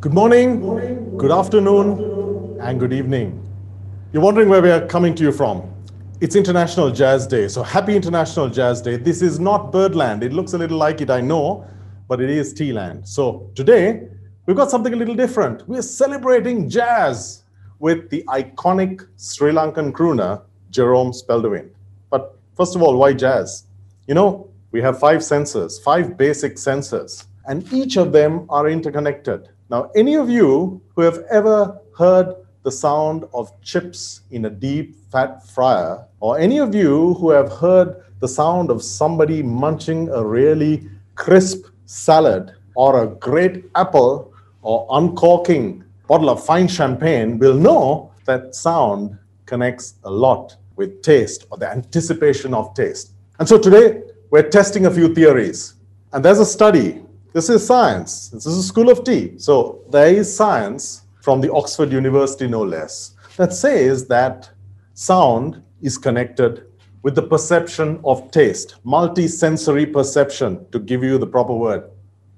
Good morning, good afternoon, and good evening. You're wondering where we are coming to you from. It's International Jazz Day, so happy International Jazz Day. This is not Birdland. It looks a little like it, I know, but it is Tealand. So today, we've got something a little different. We're celebrating jazz with the iconic Sri Lankan crooner, Jerome Speldewinde. But first of all, why jazz? You know, we have five senses, five basic senses, and each of them are interconnected. Now, any of you who have ever heard the sound of chips in a deep fat fryer, or any of you who have heard the sound of somebody munching a really crisp salad, or a great apple, or uncorking a bottle of fine champagne, will know that sound connects a lot with taste or the anticipation of taste. And so today we're testing a few theories. And there's a study this is science. This is a school of tea. So there is science from the Oxford University, no less, that says that sound is connected with the perception of taste, multi-sensory perception, to give you the proper word.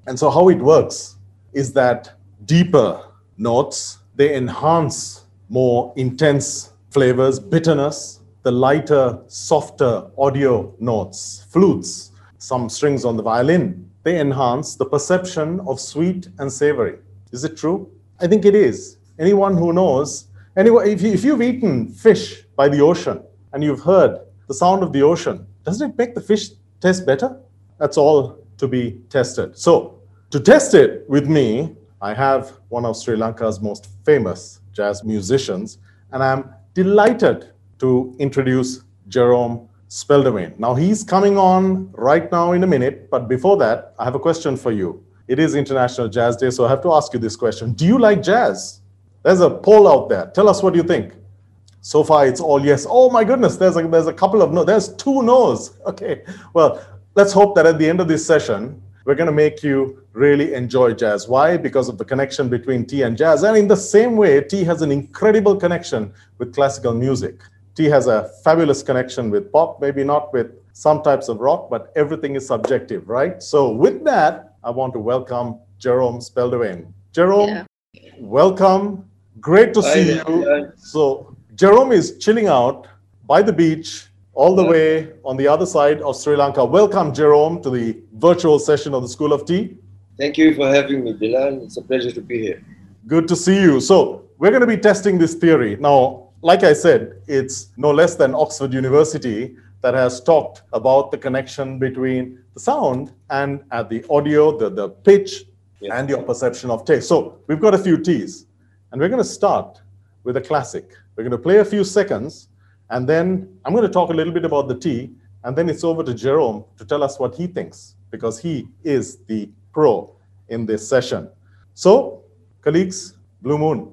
And so how it works is that deeper notes, they enhance more intense flavors, bitterness, the lighter, softer audio notes, flutes, some strings on the violin, they enhance the perception of sweet and savory. Is it true? I think it is. Anyone who knows, anyway, if, you, if you've eaten fish by the ocean and you've heard the sound of the ocean, doesn't it make the fish taste better? That's all to be tested. So, to test it with me, I have one of Sri Lanka's most famous jazz musicians, and I'm delighted to introduce Jerome Speldewinde. Now he's coming on right now in a minute, but before that, I have a question for you. It is International Jazz Day, so I have to ask you this question. Do you like jazz? There's a poll out there. Tell us what you think. So far, it's all yes. Oh my goodness, there's a, there's a couple of no. There's two no's. Okay. Well, let's hope that at the end of this session, we're going to make you really enjoy jazz. Why? Because of the connection between tea and jazz. And in the same way, tea has an incredible connection with classical music. Tea has a fabulous connection with pop, maybe not with some types of rock, but everything is subjective, right? So with that, I want to welcome Jerome Speldewinde. Jerome, yeah. welcome. Great to Hi, see you. So Jerome is chilling out by the beach all the yeah. way on the other side of Sri Lanka. Welcome, Jerome, to the virtual session of the School of Tea. Thank you for having me, Dilhan. It's a pleasure to be here. Good to see you. So we're going to be testing this theory. Now, like I said, it's no less than Oxford University that has talked about the connection between the sound and at the audio, the, the pitch, yeah. and your perception of taste. So we've got a few T's, and we're going to start with a classic. We're going to play a few seconds, and then I'm going to talk a little bit about the tea, and then it's over to Jerome to tell us what he thinks, because he is the pro in this session. So, colleagues, Blue Moon.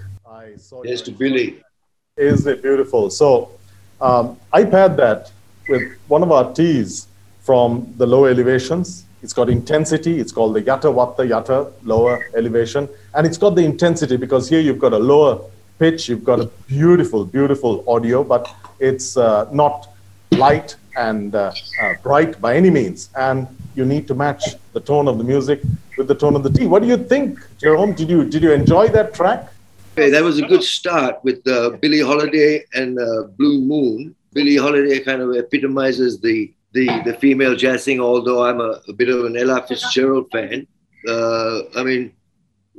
I saw yes, to Billy. Is it beautiful? So um, I paired that with one of our teas from the low elevations. It's got intensity. It's called the Yatta Watta Yatta, lower elevation. And it's got the intensity because here you've got a lower pitch. You've got a beautiful, beautiful audio, but it's uh, not light and uh, uh, bright by any means. And you need to match the tone of the music with the tone of the tea. What do you think, Jerome? Did you did you enjoy that track? Okay, that was a good start with uh, Billie Holiday and uh, Blue Moon. Billie Holiday kind of epitomizes the the, the female jazz singer, although I'm a, a bit of an Ella Fitzgerald fan. Uh, I mean,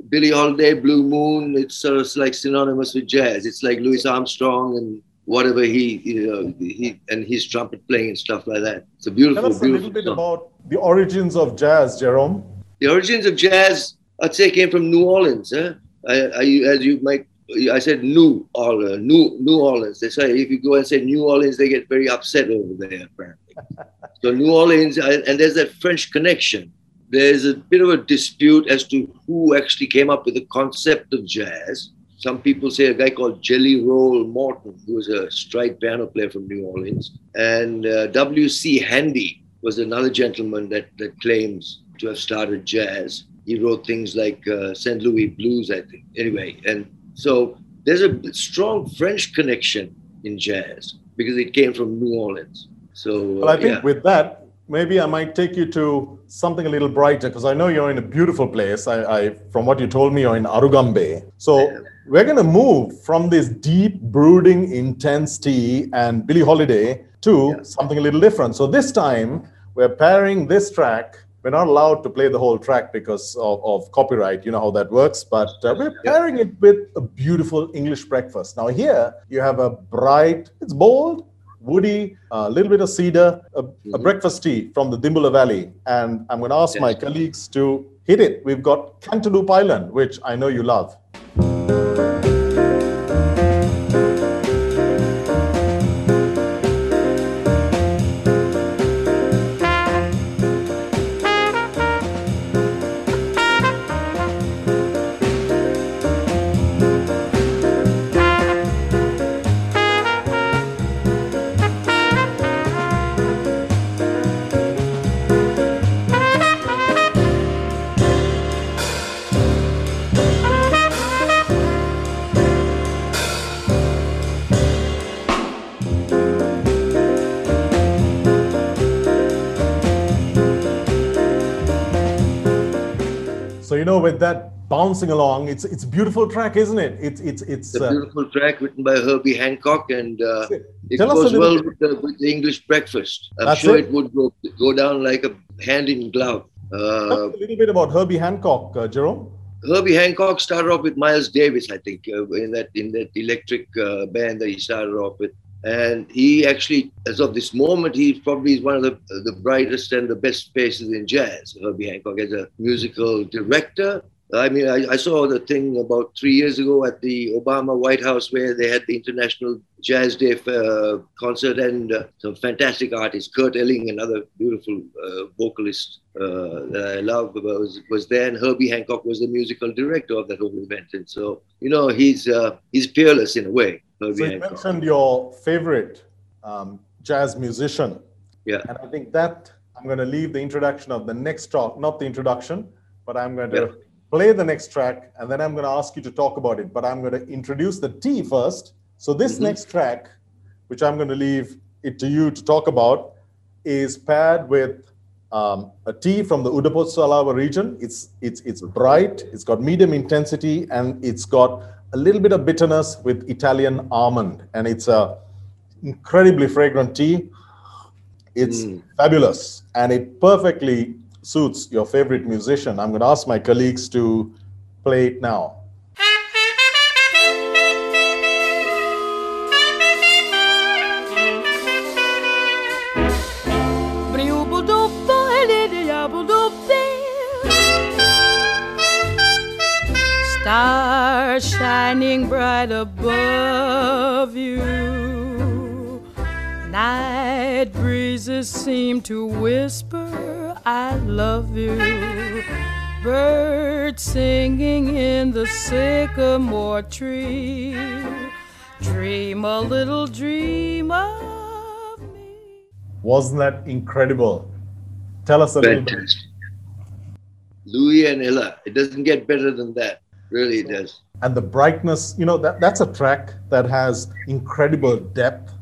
Billie Holiday, Blue Moon, it's sort of like synonymous with jazz. It's like Louis Armstrong and whatever he, you know, he and his trumpet playing and stuff like that. It's a beautiful, Tell us beautiful a little bit song. about the origins of jazz, Jerome. The origins of jazz, I'd say, came from New Orleans. Huh? I, I, as you might I said New Orleans, New New Orleans. They say if you go and say New Orleans, they get very upset over there. Apparently, so New Orleans, and there's that French connection. There's a bit of a dispute as to who actually came up with the concept of jazz. Some people say a guy called Jelly Roll Morton, who was a stride piano player from New Orleans, and uh, W.C. Handy was another gentleman that, that claims to have started jazz. He wrote things like uh, St. Louis Blues, I think. Anyway, and so there's a strong French connection in jazz because it came from New Orleans. So, well, I think yeah. with that, maybe I might take you to something a little brighter because I know you're in a beautiful place. I, I, from what you told me, you're in Arugam Bay. So Yeah. we're going to move from this deep, brooding, intense tea and Billie Holiday to Yeah. something a little different. So this time we're pairing this track. We're not allowed to play the whole track because of, of copyright. You know how that works. But uh, we're pairing it with a beautiful English breakfast. Now here you have a bright. It's bold woody, a little bit of cedar, a, a Mhm. breakfast tea from the Dimbula Valley. And I'm going to ask my colleagues to hit it. We've got Cantaloupe Island, which I know you love. You know, with that bouncing along, it's it's a beautiful track, isn't it? It's it's it's. A Uh, beautiful track written by Herbie Hancock, and uh, it goes well with the, with the English breakfast. I'm That's sure it. it. would go, go down like a hand in glove. Uh, a little bit about Herbie Hancock, uh, Jerome. Herbie Hancock started off with Miles Davis, I think, uh, in that in that electric uh, band that he started off with. And he actually, as of this moment, he probably is one of the the brightest and the best faces in jazz. Herbie Hancock as a musical director. I mean, I, I saw the thing about three years ago at the Obama White House where they had the International Jazz Day uh, concert and uh, some fantastic artists, Kurt Elling, another beautiful uh, vocalist uh, that I love, was, was there, and Herbie Hancock was the musical director of that whole event. And so, you know, he's uh, he's peerless in a way. Herbie So you Hancock. mentioned your favorite um, jazz musician. Yeah. And I think that I'm going to leave the introduction of the next talk, not the introduction, but I'm going to Yeah. Play the next track and then I'm going to ask you to talk about it. But I'm going to introduce the tea first. So this Mhm. next track, which I'm going to leave it to you to talk about, is paired with um, a tea from the Udapot region. It's it's it's bright. It's got medium intensity and it's got a little bit of bitterness with Italian almond, and it's a incredibly fragrant tea. It's Mm. fabulous, and it perfectly suits your favorite musician. I'm going to ask my colleagues to play it now. Star shining bright above you. Night breezes seem to whisper, I love you. Birds singing in the sycamore tree. Dream a little dream of me. Wasn't that incredible? Tell us a little bit. Louis and Ella. It doesn't get better than that. Really, it does. and the brightness you know that that's a track that has incredible depth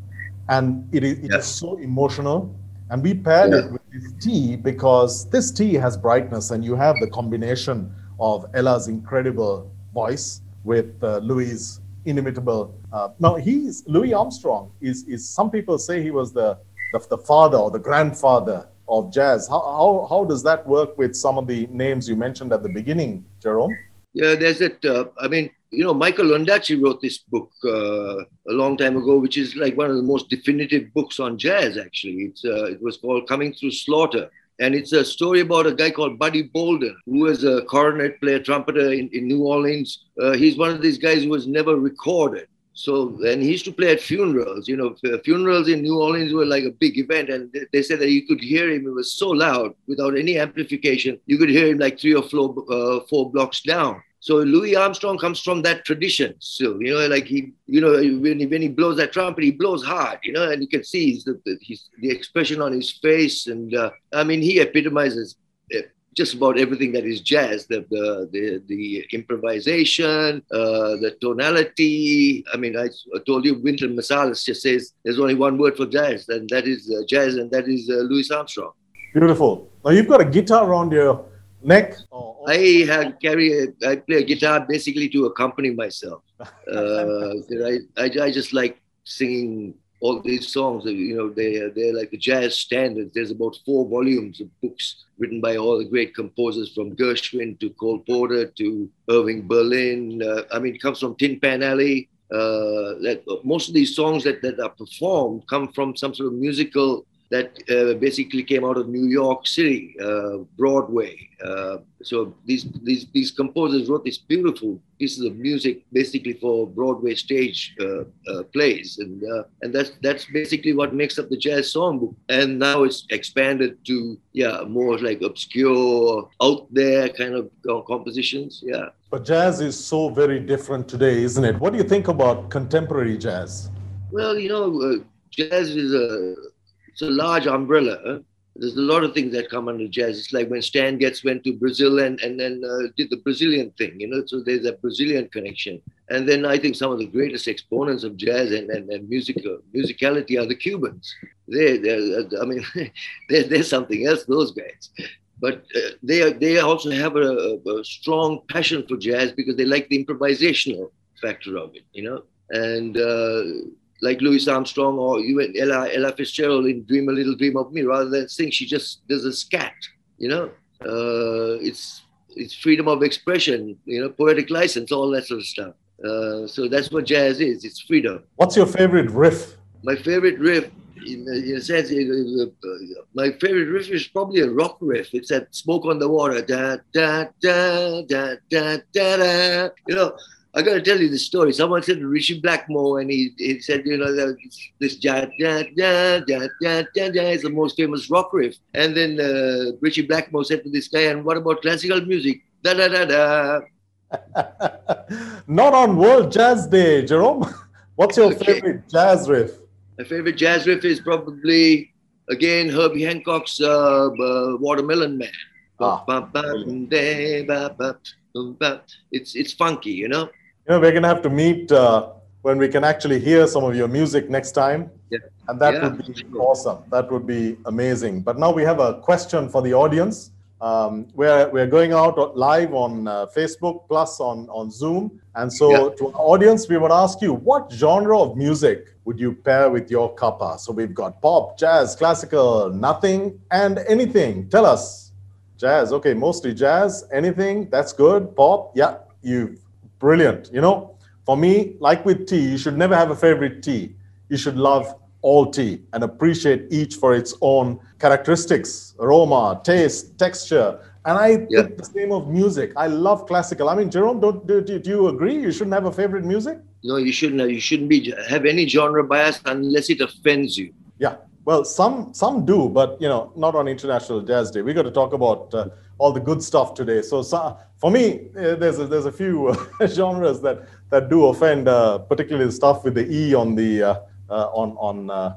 and it is, it is Yeah. so emotional and we paired it with this tea because this tea has brightness and you have the combination of ella's incredible voice with uh, louis inimitable uh, now he's louis armstrong is is some people say he was the the, the father or the grandfather of jazz how, how how does that work with some of the names you mentioned at the beginning jerome Yeah, there's that. Uh, I mean, you know, Michael Ondaatje wrote this book uh, a long time ago, which is like one of the most definitive books on jazz. Actually, it's uh, it was called Coming Through Slaughter, And it's a story about a guy called Buddy Bolden, who was a cornet player, trumpeter in, in New Orleans. Uh, he's one of these guys who was never recorded. So, and he used to play at funerals. You know, funerals in New Orleans were like a big event, and they said that you could hear him. It was so loud without any amplification. You could hear him like three or four, uh, four blocks down. So Louis Armstrong comes from that tradition. So you know, like he, you know, when he, when he blows that trumpet, he blows hard. You know, and you can see the expression on his face, and uh, I mean, he epitomizes uh, just about everything that is jazz. The the the, the improvisation, uh, the tonality. I mean, I, told you, Wynton Marsalis just says there's only one word for jazz, and that is uh, jazz, and that is uh, Louis Armstrong. Beautiful. Now you've got a guitar around your neck? I have carry a, I play a guitar basically to accompany myself. Uh, I, I, I just like singing all these songs. You know, they they're like the jazz standards. There's about four volumes of books written by all the great composers from Gershwin to Cole Porter to Irving Berlin. Uh, I mean, it comes from Tin Pan Alley. Uh, that most of these songs that, that are performed come from some sort of musical that uh, basically came out of New York City, uh, Broadway. Uh, so these, these these composers wrote these beautiful pieces of music, basically for Broadway stage uh, uh, plays, and uh, and that's that's basically what makes up the jazz songbook. And now it's expanded to yeah more like obscure, out there kind of compositions. Yeah. But jazz is so very different today, isn't it? What do you think about contemporary jazz? Well, you know, jazz is a it's a large umbrella. There's a lot of things that come under jazz. It's like when Stan Getz went to Brazil and, and then uh, did the Brazilian thing, you know, so there's a Brazilian connection. And then I think some of the greatest exponents of jazz and, and, and musical, musicality are the Cubans. They, they're, I mean, they're, they're something else, those guys but uh, they are, they also have a, a, strong passion for jazz because they like the improvisational factor of it, you know. And uh, like Louis Armstrong or even Ella, Ella Fitzgerald in Dream a Little Dream of Me, rather than sing, she just does a scat, you know. Uh, it's it's freedom of expression, you know, poetic license, all that sort of stuff. Uh, so that's what jazz is. It's freedom. What's your favorite riff? My favorite riff, in, in a sense, uh, my favorite riff is probably a rock riff. It's that "Smoke on the Water," da da da da da da da. You know, I got to tell you the story. Someone said to Ritchie Blackmore, and he, he said, you know, this ja ja ja ja ja ja ja is the most famous rock riff. And then uh, Ritchie Blackmore said to this guy, and what about classical music? Da da da da. Not on World Jazz Day, Jerome. What's your okay. favorite jazz riff? My favorite jazz riff is probably again Herbie Hancock's uh, uh, Watermelon Man. Ah, it's it's funky, you know you know, we're going to have to meet uh, when we can actually hear some of your music next time. Yeah. And that yeah. would be awesome. That would be amazing. But now we have a question for the audience. Um, we're, we're going out live on uh, Facebook plus on, on Zoom. And so, yeah. to our audience, we would ask you what genre of music would you pair with your kappa? So, we've got pop, jazz, classical, nothing, and anything. Tell us. Jazz, okay, mostly jazz, anything, that's good. Pop, yeah, you've Brilliant. You know, for me, like with tea, you should never have a favorite tea. You should love all tea and appreciate each for its own characteristics, aroma, taste, texture. And I yeah. think the same of music. I love classical. I mean, Jerome, don't do, do, do you agree? You shouldn't have a favorite music. No, you shouldn't. You shouldn't be have any genre bias unless it offends you. Yeah. Well, some some do, but you know, not on International Jazz Day. We got to talk about uh, all the good stuff today. So, so for me, uh, there's a, there's a few uh, genres that that do offend, uh, particularly the stuff with the E on the uh, uh, on on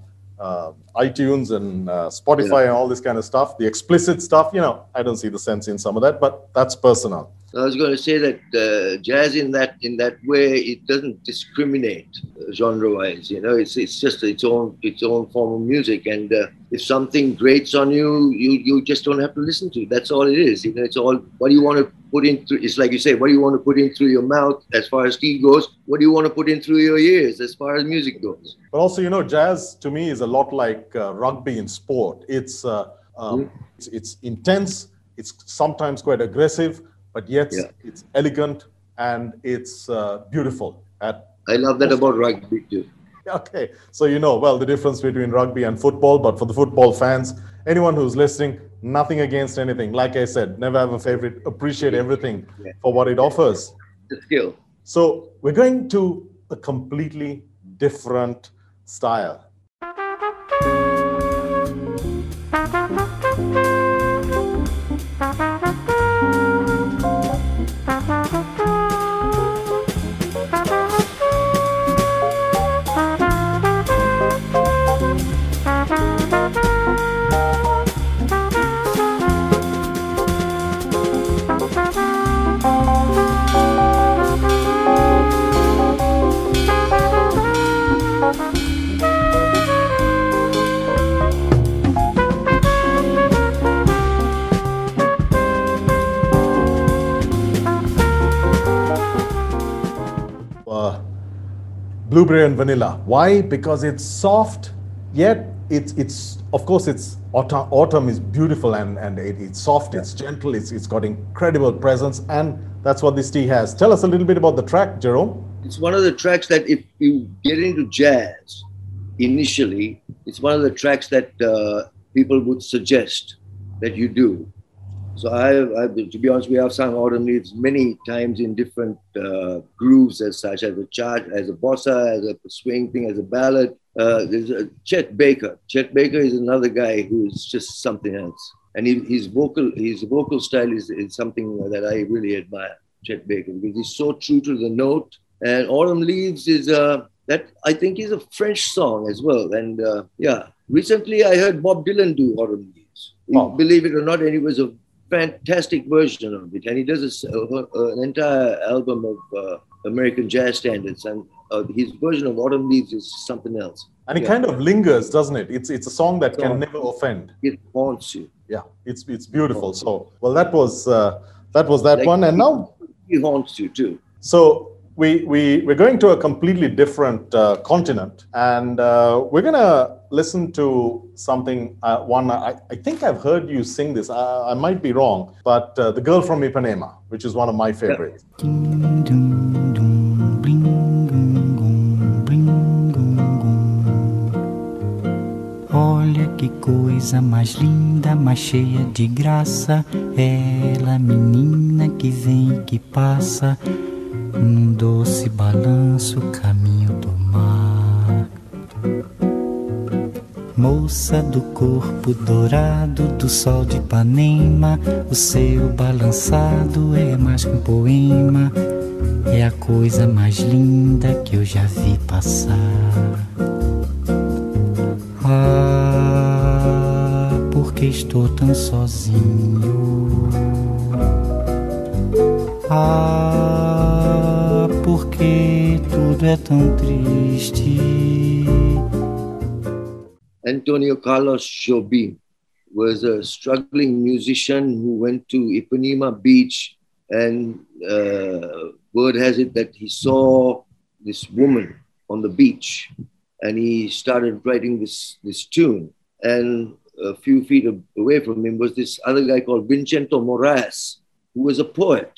iTunes and Spotify yeah. and all this kind of stuff. The explicit stuff, you know, I don't see the sense in some of that, but that's personal. I was going to say that uh, jazz in that in that way it doesn't discriminate uh, genre-wise. You know, it's it's just its own its own form of music, and uh, if something grates on you, you you just don't have to listen to it. That's all it is. You know, it's all what do you want to put in through. It's like you say, what do you want to put in through your mouth as far as tea goes? What do you want to put in through your ears as far as music goes? But also, you know, jazz to me is a lot like uh, rugby in sport. It's uh, um, mm-hmm. it's, it's intense. It's sometimes quite aggressive but yet yeah. it's elegant and it's uh, beautiful. At I love that about rugby too. Okay, so you know well the difference between rugby and football, but for the football fans, anyone who's listening, Nothing against anything. Like I said, never have a favorite. Appreciate everything Yeah. for what it offers. The skill. So we're going to a completely different style. Blueberry and vanilla. Why? Because it's soft, yet it's it's of course it's autumn. Autumn is beautiful and and it, it's soft. It's gentle. It's it's got incredible presence, and that's what this tea has. Tell us a little bit about the track, Jerome. It's one of the tracks that if you get into jazz initially, it's one of the tracks that uh, people would suggest that you do. So I, I, to be honest, we have sung Autumn Leaves many times in different uh, grooves as such, as a chart, as a bossa, as a swing thing, as a ballad. Uh, there's a Chet Baker. Chet Baker is another guy who is just something else, and he, his vocal his vocal style is, is something that I really admire. Chet Baker because he's so true to the note. And Autumn Leaves is uh, that I think is a French song as well. And uh, yeah, recently I heard Bob Dylan do Autumn Leaves. Wow. Believe it or not, and it was a fantastic version of it. And he does a uh, uh, an entire album of uh, American jazz standards, and uh, his version of Autumn Leaves is something else. And it Yeah. kind of lingers, doesn't it? It's it's a song that can never offend. It haunts you. Yeah, it's it's beautiful. So well, that was uh, that was that Like- one, and now he haunts you too. So we we we're going to a completely different uh, continent, and uh, we're gonna listen to something. Uh, one I, I think I've heard you sing this. I, I might be wrong, but uh, the girl from Ipanema, which is one of my favorites. Olha que coisa mais linda, mais cheia de graça. Ela, menina que vem e que passa, num doce balanço, caminho do mar. Moça do corpo dourado do sol de Ipanema, o seu balançado é mais que um poema, é a coisa mais linda que eu já vi passar. Ah, porque estou tão sozinho? Ah, é tão triste. Antonio Carlos Jobim was a struggling musician who went to Ipanema Beach, and uh, word has it that he saw this woman on the beach, and he started writing this this tune. And a few feet away from him was this other guy called Vincento Moraes, who was a poet.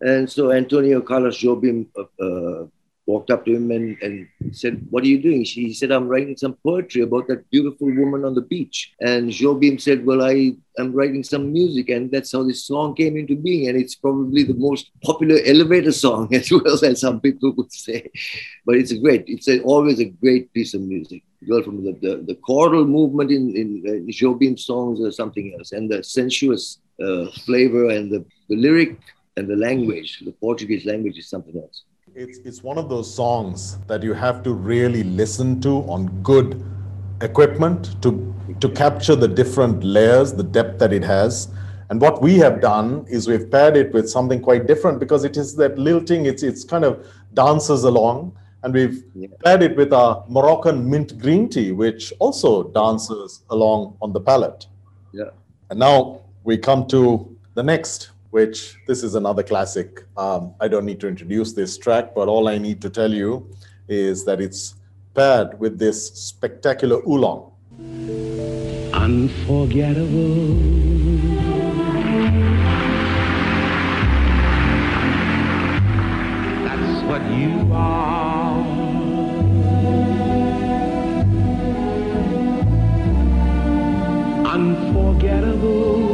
And so Antonio Carlos Jobim uh, uh, walked up to him and, and said, What are you doing? She, he said, I'm writing some poetry about that beautiful woman on the beach. And Jobim said, Well, I am writing some music. And that's how this song came into being. And it's probably the most popular elevator song as well as some people would say. But it's a great, it's a, always a great piece of music. Girl from the, the, the choral movement in, in, in Jobim's songs or something else. And the sensuous uh, flavor and the, the lyric and the language, the Portuguese language is something else. It's it's one of those songs that you have to really listen to on good equipment to to capture the different layers, the depth that it has. And what we have done is we've paired it with something quite different because it is that lilting, it's it's kind of dances along. And we've Yeah. paired it with our Moroccan mint green tea, which also dances along on the palate. Yeah. And now we come to the next, which this is another classic. Um, I don't need to introduce this track, but all I need to tell you is that it's paired with this spectacular oolong. unforgettable. That's what you are. Unforgettable.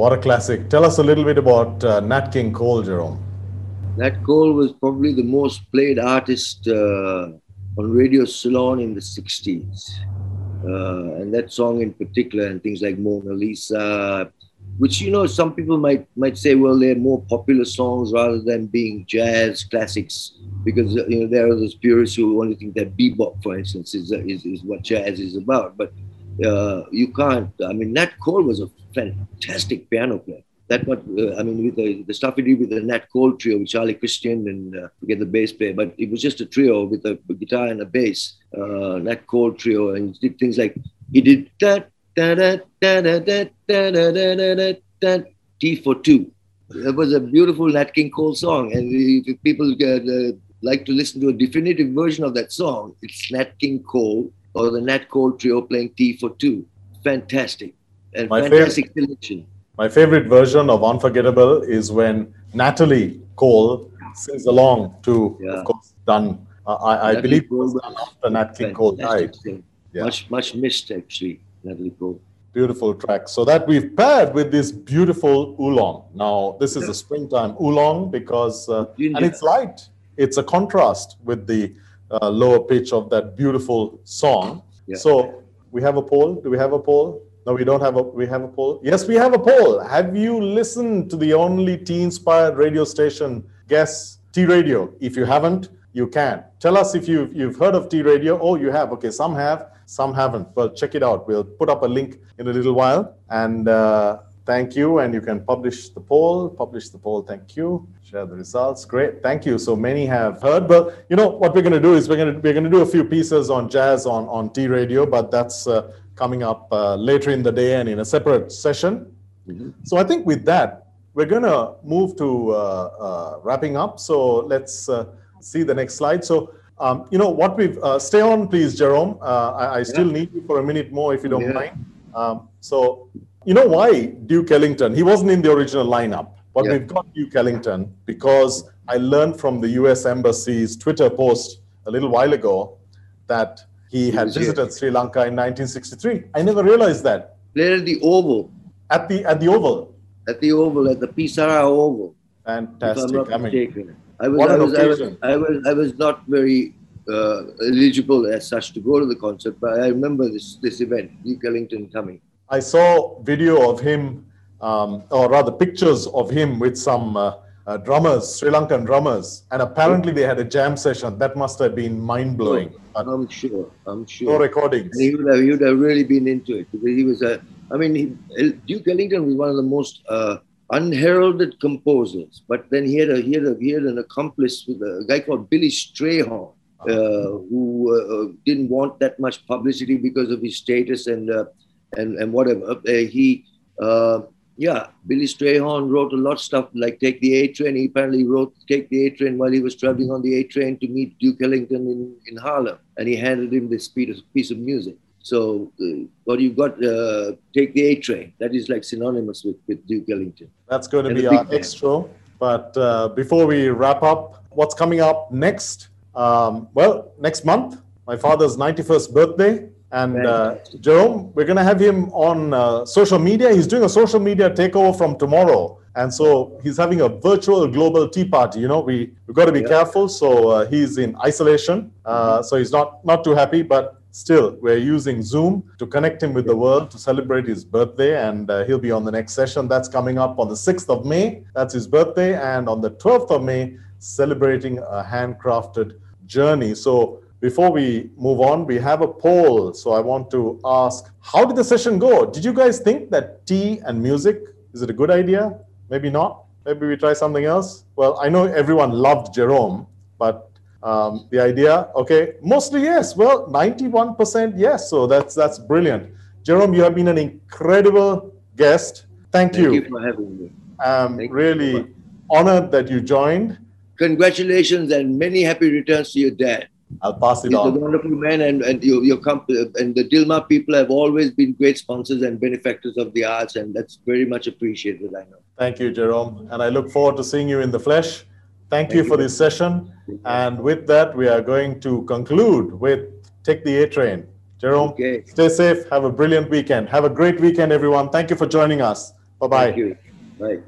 What a classic. Tell us a little bit about uh, Nat King Cole, Jerome. Nat Cole was probably the most played artist uh, on Radio Ceylon in the 60s. Uh, and that song in particular, and things like Mona Lisa, which, you know, some people might, might say, well, they're more popular songs rather than being jazz classics, because, you know, there are those purists who only think that bebop, for instance, is, is, is what jazz is about. But uh, you can't, I mean, Nat Cole was a fantastic piano player that what uh, I mean with the, the stuff he did with the Nat Cole trio with Charlie Christian and uh, forget the bass player, but it was just a trio with a, a guitar and a bass. Uh, Nat Cole trio, and he did things like he did that da da da da da da da da da Tea for Two. That was a beautiful Nat King Cole song, and if people uh, like to listen to a definitive version of that song, it's Nat King Cole or the Nat Cole trio playing Tea for Two. Fantastic and My fantastic selection. My favorite version of Unforgettable is when Natalie Cole sings along to, Yeah. of course, done. Uh, I, I believe it Cole was after Nat King Cole died. Yeah. Much, much missed actually, Natalie Cole. Beautiful track. So that we've paired with this beautiful oolong. Now, this is a springtime oolong because, uh, and it's light. It's a contrast with the uh, lower pitch of that beautiful song. Yeah. So we have a poll. Do we have a poll? No, we don't have a. We have a poll. Yes, we have a poll. Have you listened to the only tea-inspired radio station, Guess T Radio? If you haven't, you can. Tell us if you've you've heard of T Radio. Oh, you have. Okay, some have, some haven't. Well, check it out. We'll put up a link in a little while. And uh, thank you. And you can publish the poll. Publish the poll. Thank you. Share the results. Great. Thank you. So many have heard. But you know what we're going to do is we're going to we're going to do a few pieces on jazz on on T Radio. But that's uh, coming up uh, later in the day and in a separate session. So I think with that, we're going to move to uh, uh, wrapping up. So let's uh, see the next slide. So, um, you know, what we've, uh, stay on, please, Jerome. Uh, I, I still need you for a minute more, if you don't Yeah. mind. Um, so, you know why Duke Ellington? He wasn't in the original lineup, but Yeah. we've got Duke Ellington because I learned from the US Embassy's Twitter post a little while ago that he had was here. visited Sri Lanka in 1963. I never realized that Played at the Oval, at the at the Oval. at the Oval, at the P. Sara Oval. Fantastic. not I mean. I was, what I was, I was. I was, I was not very uh, eligible as such to go to the concert, but I remember this this event, Duke Ellington coming. I saw video of him, um, or rather pictures of him with some uh, uh, drummers, Sri Lankan drummers, and apparently they had a jam session. That must have been mind blowing. But I'm sure. I'm sure. no recordings. And he would have, he would have really been into it because he was a. I mean, he, Duke Ellington was one of the most uh, unheralded composers. But then he had a he had a, he had an accomplice with a guy called Billy Strayhorn, uh, who uh, didn't want that much publicity because of his status and uh, and and whatever. He. Uh, yeah, Billy Strayhorn wrote a lot of stuff like Take the A Train. He apparently wrote Take the A Train while he was traveling on the A Train to meet Duke Ellington in, in Harlem. And he handed him this piece of, piece of music. So, uh, what you've got, uh, Take the A Train. That is like synonymous with, with Duke Ellington. That's going to And be our band. extra. But uh, before we wrap up, what's coming up next? Um, well, next month, my father's 91st birthday. And uh, Jerome, we're going to have him on uh, social media. He's doing a social media takeover from tomorrow. And so he's having a virtual global tea party. You know, we, we've got to be Yeah. careful. So uh, he's in isolation. Uh, so he's not, not too happy, but still, we're using Zoom to connect him with the world to celebrate his birthday. And uh, he'll be on the next session. That's coming up on the 6th of May. That's his birthday. And on the 12th of May, celebrating a handcrafted journey. So before we move on, we have a poll. So I want to ask, how did the session go? Did you guys think that tea and music is it a good idea? Maybe not. Maybe we try something else. Well, I know everyone loved Jerome, but Um, the idea, okay, mostly yes. Well, 91% yes. So that's that's brilliant. Jerome, you have been an incredible guest. Thank, you. Thank you. you for having me. I'm Thank really honored that you joined. Congratulations and many happy returns to your dad. I'll pass it He's a on. wonderful man, and, and your, your company and the Dilmah people have always been great sponsors and benefactors of the arts, and that's very much appreciated. I know. Thank you, Jerome. And I look forward to seeing you in the flesh. Thank, Thank you you. for this session. And with that, we are going to conclude with Take the A Train. Jerome, Okay. stay safe. Have a brilliant weekend. Have a great weekend, everyone. Thank you for joining us. Bye bye. Thank you. Bye.